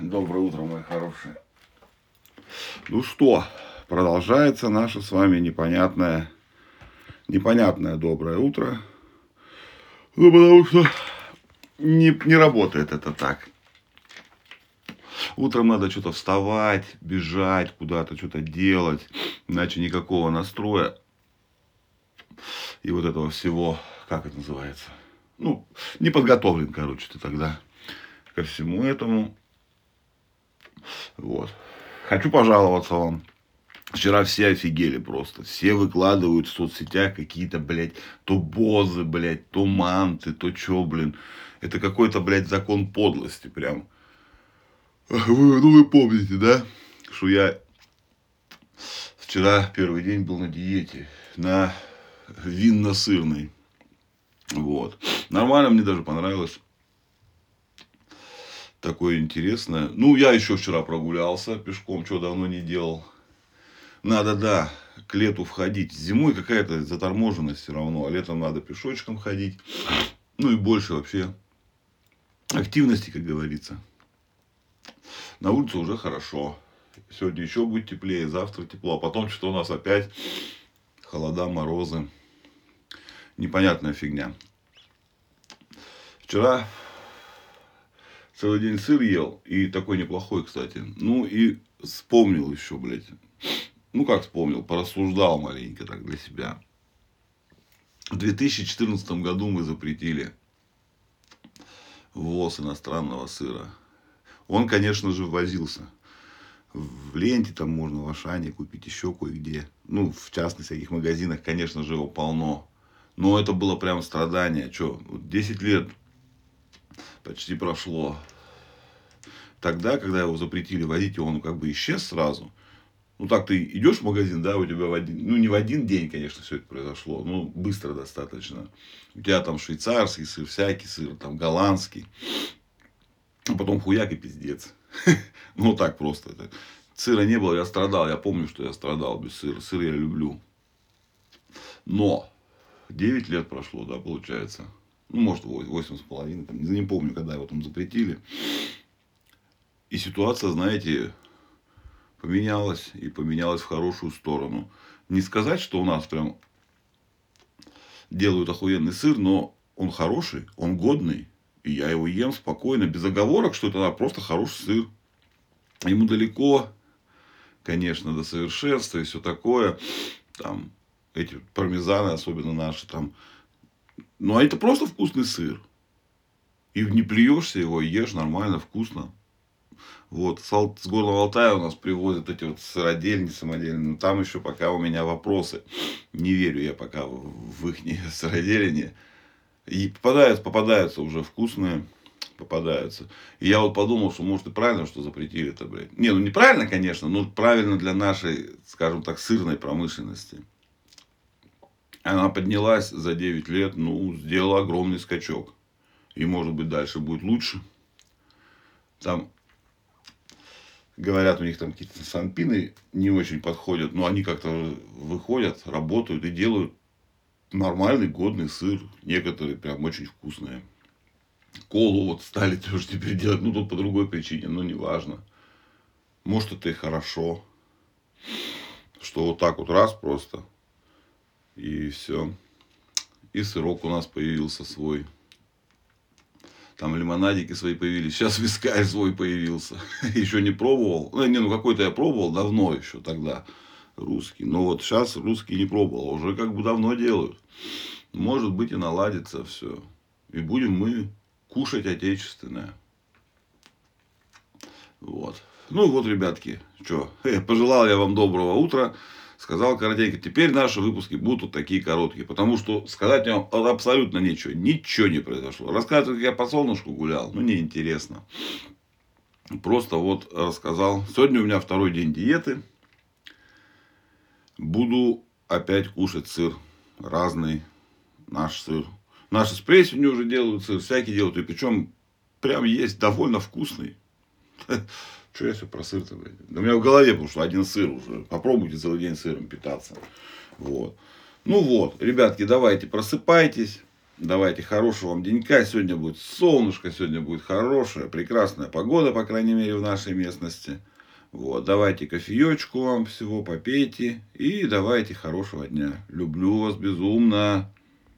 Доброе утро, мои хорошие. Ну что, продолжается наше с вами непонятное, непонятное доброе утро. Ну, потому что не, не работает это так. Утром надо что-то вставать, бежать куда-то, что-то делать, иначе никакого настроя и вот этого всего, как это называется, ну, не подготовлен, короче, ты тогда ко всему этому. Вот. Хочу пожаловаться вам. Вчера все офигели просто. Все выкладывают в соцсетях какие-то, блядь, то бозы, блядь, то манты, то чё, блин. Это какой-то, блядь, закон подлости прям. Вы, ну вы помните, да? Что я вчера первый день был на диете. На винно-сырной. Вот. Нормально, мне даже понравилось. Такое интересное. Ну, я еще вчера прогулялся пешком, что давно не делал. Надо, да, к лету входить. Зимой какая-то заторможенность все равно, а летом надо пешочком ходить. Ну и больше вообще активности, как говорится. На улице уже хорошо. Сегодня еще будет теплее, завтра тепло. А потом что-то у нас опять холода, морозы. Непонятная фигня. Вчера целый день сыр ел. И такой неплохой, кстати. Ну и вспомнил еще, блядь. Ну как вспомнил, порассуждал маленько так для себя. В 2014 году мы запретили ввоз иностранного сыра. Он, конечно же, ввозился. В ленте там можно в Ашане купить еще кое-где. Ну, в частных всяких магазинах, конечно же, его полно. Но это было прям страдание. Че, 10 лет почти прошло. Тогда, когда его запретили водить, он как бы исчез сразу. Ну, так ты идешь в магазин, да, у тебя в один, ну, не в один день, конечно, все это произошло, ну, быстро достаточно. У тебя там швейцарский сыр, всякий сыр, там голландский. А потом хуяк и пиздец. Ну, так просто. Сыра не было, я страдал. Я помню, что я страдал без сыра. Сыр я люблю. Но 9 лет прошло, да, получается. Ну, может, 8 с половиной, там, не помню, когда его там запретили. И ситуация, знаете, поменялась. И поменялась в хорошую сторону. Не сказать, что у нас прям делают охуенный сыр, но он хороший, он годный. И я его ем спокойно, без оговорок, что это просто хороший сыр. Ему далеко, конечно, до совершенства и все такое. Там эти пармезаны, особенно наши, там. Ну, а это просто вкусный сыр. И не плюешься его, ешь нормально, вкусно. Вот, с, Ал... с Горного Алтая у нас привозят эти вот сыродельни самодельные. Но там еще пока у меня вопросы. Не верю я пока в, их сыродельни. И попадаются, попадаются уже вкусные попадаются. И я вот подумал, что может и правильно, что запретили это, блядь. Не, ну неправильно, конечно, но правильно для нашей, скажем так, сырной промышленности. Она поднялась за 9 лет, ну, сделала огромный скачок. И может быть дальше будет лучше. Там говорят, у них там какие-то санпины не очень подходят, но они как-то выходят, работают и делают нормальный, годный сыр. Некоторые прям очень вкусные. Колу вот стали тоже теперь делать, ну тут по другой причине, но неважно. Может это и хорошо, что вот так вот раз просто, и все. И сырок у нас появился свой. Там лимонадики свои появились. Сейчас вискарь свой появился. Еще не пробовал. Ну, не, ну какой-то я пробовал давно еще тогда. Русский. Но вот сейчас русский не пробовал. Уже как бы давно делают. Может быть и наладится все. И будем мы кушать отечественное. Вот. Ну вот, ребятки, что, пожелал я вам доброго утра. Сказал коротенько, теперь наши выпуски будут такие короткие. Потому что сказать вам абсолютно ничего. Ничего не произошло. Рассказывать, как я по солнышку гулял, ну, неинтересно. Просто вот рассказал. Сегодня у меня второй день диеты. Буду опять кушать сыр. Разный наш сыр. Наши с плесенью уже делают сыр, всякие делают. И причем прям есть довольно вкусный. Что я все про сыр-то, блядь? Да у меня в голове, потому что один сыр уже. Попробуйте целый день сыром питаться. Вот. Ну вот, ребятки, давайте просыпайтесь. Давайте хорошего вам денька. Сегодня будет солнышко, сегодня будет хорошая, прекрасная погода, по крайней мере, в нашей местности. Вот, давайте кофеечку вам всего попейте и давайте хорошего дня. Люблю вас безумно.